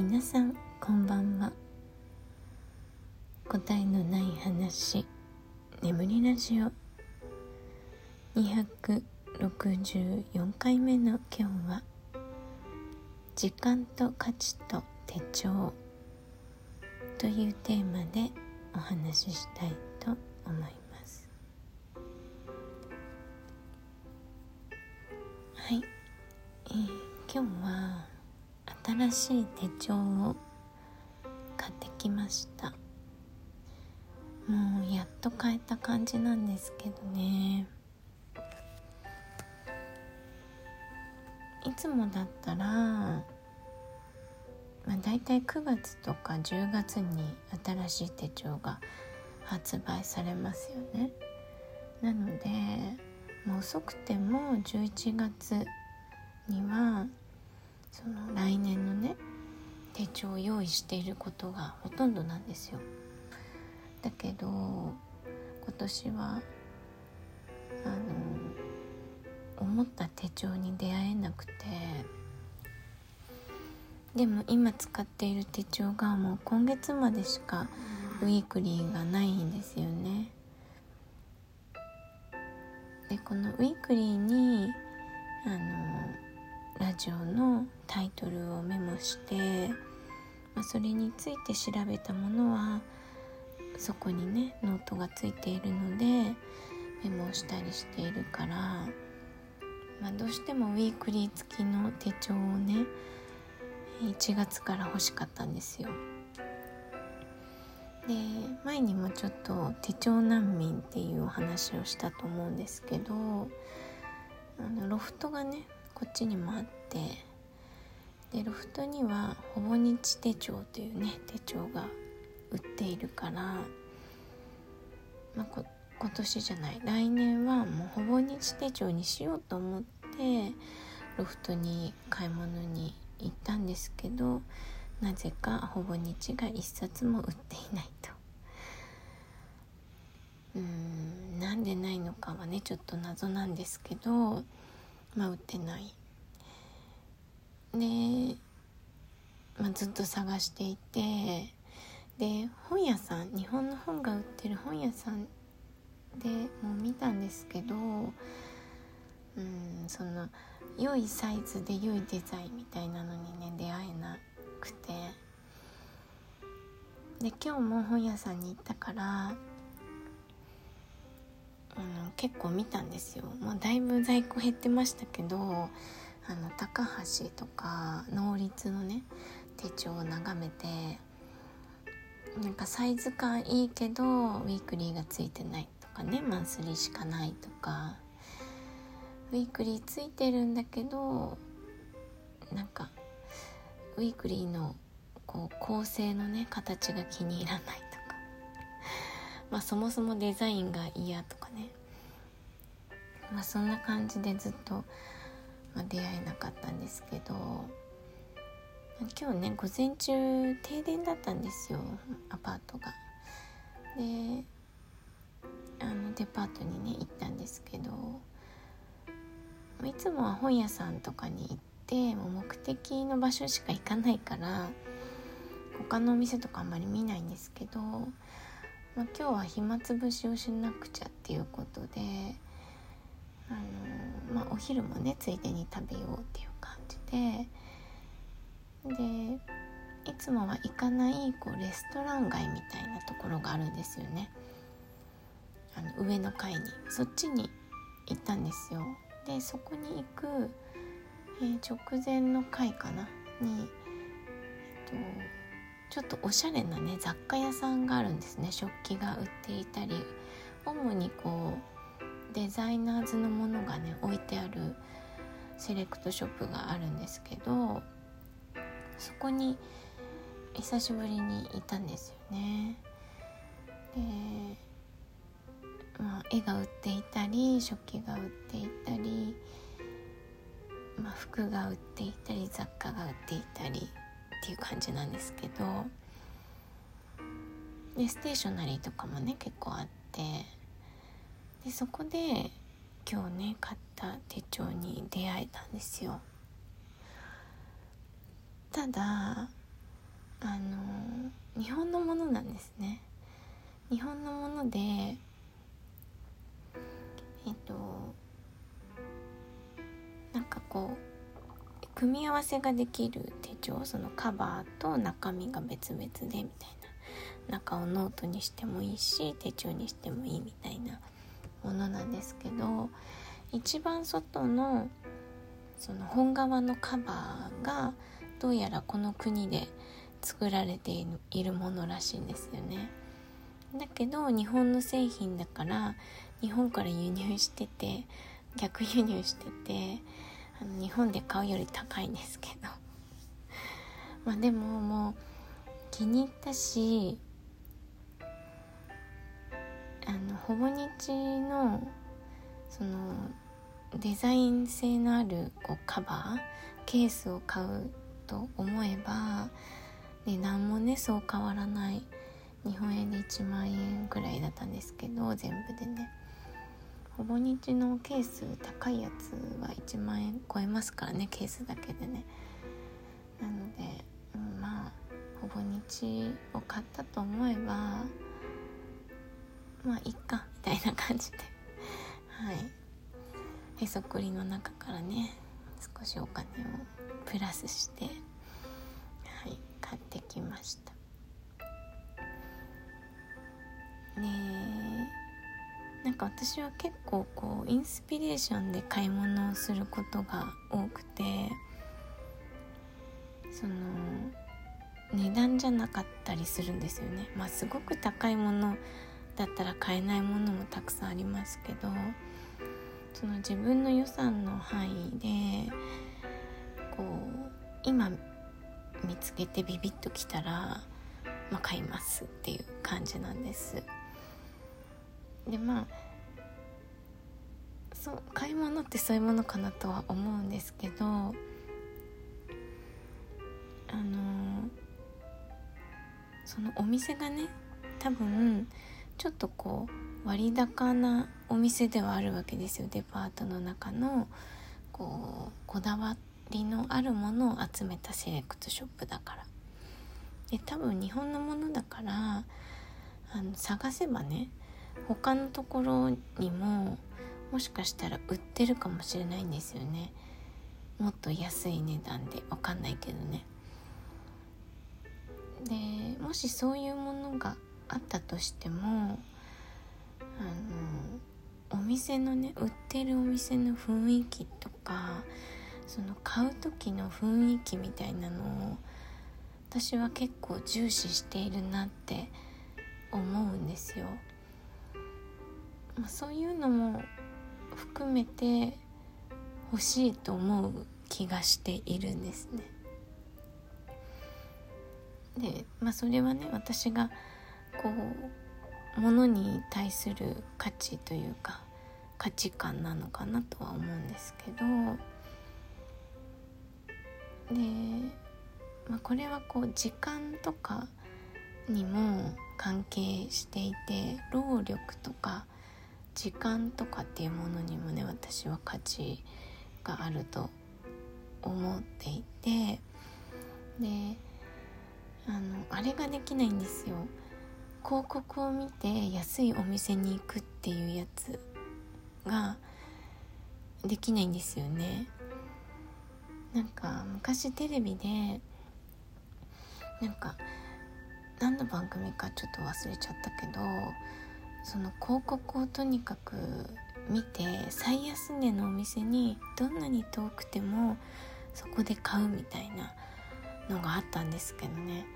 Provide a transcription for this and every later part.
皆さんこんばんは。答えのない話眠りラジオ。264回目の今日は時間と価値と手帳。というテーマでお話ししたいと思います。はい、えー、今日は新しい手帳を買ってきました。もうやっと買えた感じなんですけどね。いつもだったら、まあ、大体9月とか10月に新しい手帳が発売されますよね。なのでもう遅くても11月にはその来年のね手帳を用意していることがほとんどなんですよ。だけど今年はあの思った手帳に出会えなくてでも今使っている手帳がもう今月までしかウィークリーがないんですよね。でこのウィークリーにあのラジオのタイトルをメモして、まあ、それについて調べたものはそこにねノートがついているのでメモしたりしているから、まあ、どうしてもウィークリー付きの手帳をね1月から欲しかったんですよ。で前にもちょっと手帳難民っていうお話をしたと思うんですけどあのロフトがねこっちにもあってでロフトにはほぼ日手帳というね手帳が売っているから、まあ、こ今年じゃない来年はもうほぼ日手帳にしようと思ってロフトに買い物に行ったんですけどなぜかほぼ日が一冊も売っていないと。うんなんでないのかはねちょっと謎なんですけどまあ売ってない。で、まあ、ずっと探していてで本屋さん日本の本が売ってる本屋さんでもう見たんですけどうんその良いサイズで良いデザインみたいなのにね出会えなくて。で今日も本屋さんに行ったからあの結構見たんですよ。もうだいぶ在庫減ってましたけどあの高橋とか能率のね手帳を眺めてなんかサイズ感いいけどウィークリーがついてないとかねマンスリーしかないとかウィークリーついてるんだけどなんかウィークリーのこう構成のね形が気に入らないとか。まあそもそもデザインが嫌とかね。まあそんな感じでずっと、まあ、出会えなかったんですけど今日ね午前中停電だったんですよアパートが。であのデパートにね行ったんですけどいつもは本屋さんとかに行ってもう目的の場所しか行かないから他のお店とかあんまり見ないんですけど、まあ、今日は暇つぶしをしなくちゃっていうことであの、まあ、お昼もねついでに食べようっていう感じで。でいつもは行かないこうレストラン街みたいなところがあるんですよね。あの上の階に。そっちに行ったんですよ。でそこに行く、えー、直前の階かな？に、えっと、ちょっとおしゃれなね雑貨屋さんがあるんですね。食器が売っていたり主にこうデザイナーズのものがね置いてあるセレクトショップがあるんですけどそこに久しぶりにいたんですよね。でまあ、絵が売っていたり食器が売っていたり、まあ、服が売っていたり雑貨が売っていたりっていう感じなんですけどでステーショナリーとかもね結構あってでそこで今日ね買った手帳に出会えたんですよ。ただあの日本のものなんですね。日本のものでえっとなんかこう組み合わせができる手帳そのカバーと中身が別々でみたいな。中をノートにしてもいいし手帳にしてもいいみたいなものなんですけど一番外のその本革のカバーがどうやらこの国で作られているものらしいんですよね。だけど日本の製品だから日本から輸入してて逆輸入しててあの日本で買うより高いんですけどまあでももう気に入ったしほぼ日のそのデザイン性のあるこうカバーケースを買うと思えば値段もねそう変わらない日本円で1万円くらいだったんですけど全部でね。ほぼ日のケース高いやつは1万円超えますからねケースだけでね。なので、うん、まあほぼ日を買ったと思えばまあいっかみたいな感じで。はい。へそくりの中からね少しお金をプラスしてはい買ってきました。ねなんか私は結構こうインスピレーションで買い物をすることが多くてその値段じゃなかったりするんですよね。まあすごく高いものだったら買えないものもたくさんありますけどその自分の予算の範囲でこう今見つけてビビッときたら、まあ、買いますっていう感じなんです。でまあそう買い物ってそういうものかなとは思うんですけどあのそのお店がね多分ちょっとこう割高なお店ではあるわけですよ。デパートの中のこうこだわりのあるものを集めたセレクトショップだから。で多分日本のものだからあの探せばね他のところにももしかしたら売ってるかもしれないんですよね。もっと安い値段で。わかんないけどね。でもしそういうものがあったとしてもあのお店のね売ってるお店の雰囲気とかその買う時の雰囲気みたいなのを私は結構重視しているなって思うんですよ。まあ、そういうのも含めて欲しいと思う気がしているんですね。でまあそれはね私がこう物に対する価値というか価値観なのかなとは思うんですけどで、まあ、これはこう時間とかにも関係していて労力とか時間とかっていうものにもね私は価値があると思っていてであのあれができないんですよ。広告を見て安いお店に行くっていうやつができないんですよね。なんか昔テレビでなんか何の番組かちょっと忘れちゃったけどその広告をとにかく見て最安値のお店にどんなに遠くてもそこで買うみたいなのがあったんですけどね。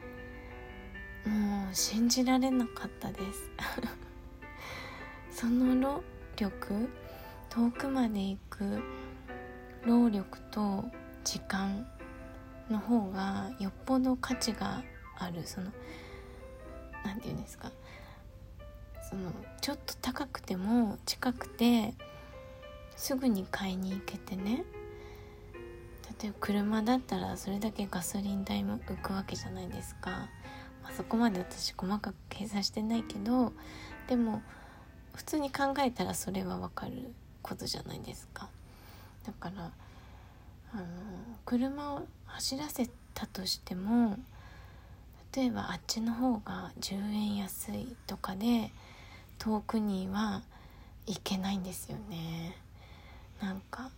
もう信じられなかったです。その労力遠くまで行く労力と時間の方がよっぽど価値がある。その何て言うんですか。そのちょっと高くても近くてすぐに買いに行けてね。例えば車だったらそれだけガソリン代も浮くわけじゃないですか、まあ、そこまで私細かく計算してないけどでも普通に考えたらそれはわかることじゃないですか。だからあの車を走らせたとしても例えばあっちの方が10円安いとかで遠くには行けないんですよね。なんか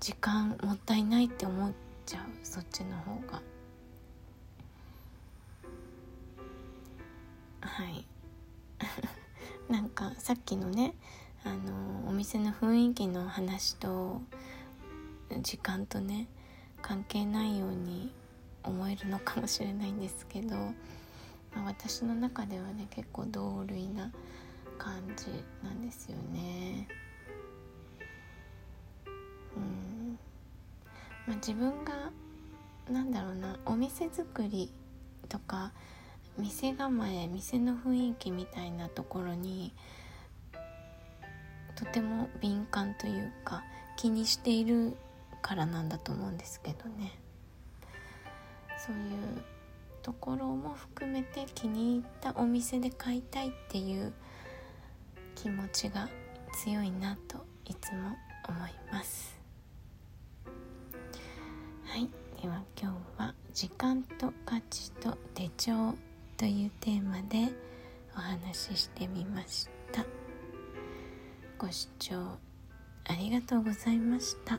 時間もったいないって思っちゃうそっちの方が。はい なんかさっきのねあのお店の雰囲気の話と時間とね関係ないように思えるのかもしれないんですけど、まあ、私の中ではね結構同類な感じなんですよね。うんまあ、自分がなんだろうなお店作りとか店構え店の雰囲気みたいなところにとても敏感というか気にしているからなんだと思うんですけどね。そういうところも含めて気に入ったお店で買いたいっていう気持ちが強いなといつも思います。はい。では今日は「時間と価値と手帳」というテーマでお話ししてみましたご視聴ありがとうございました。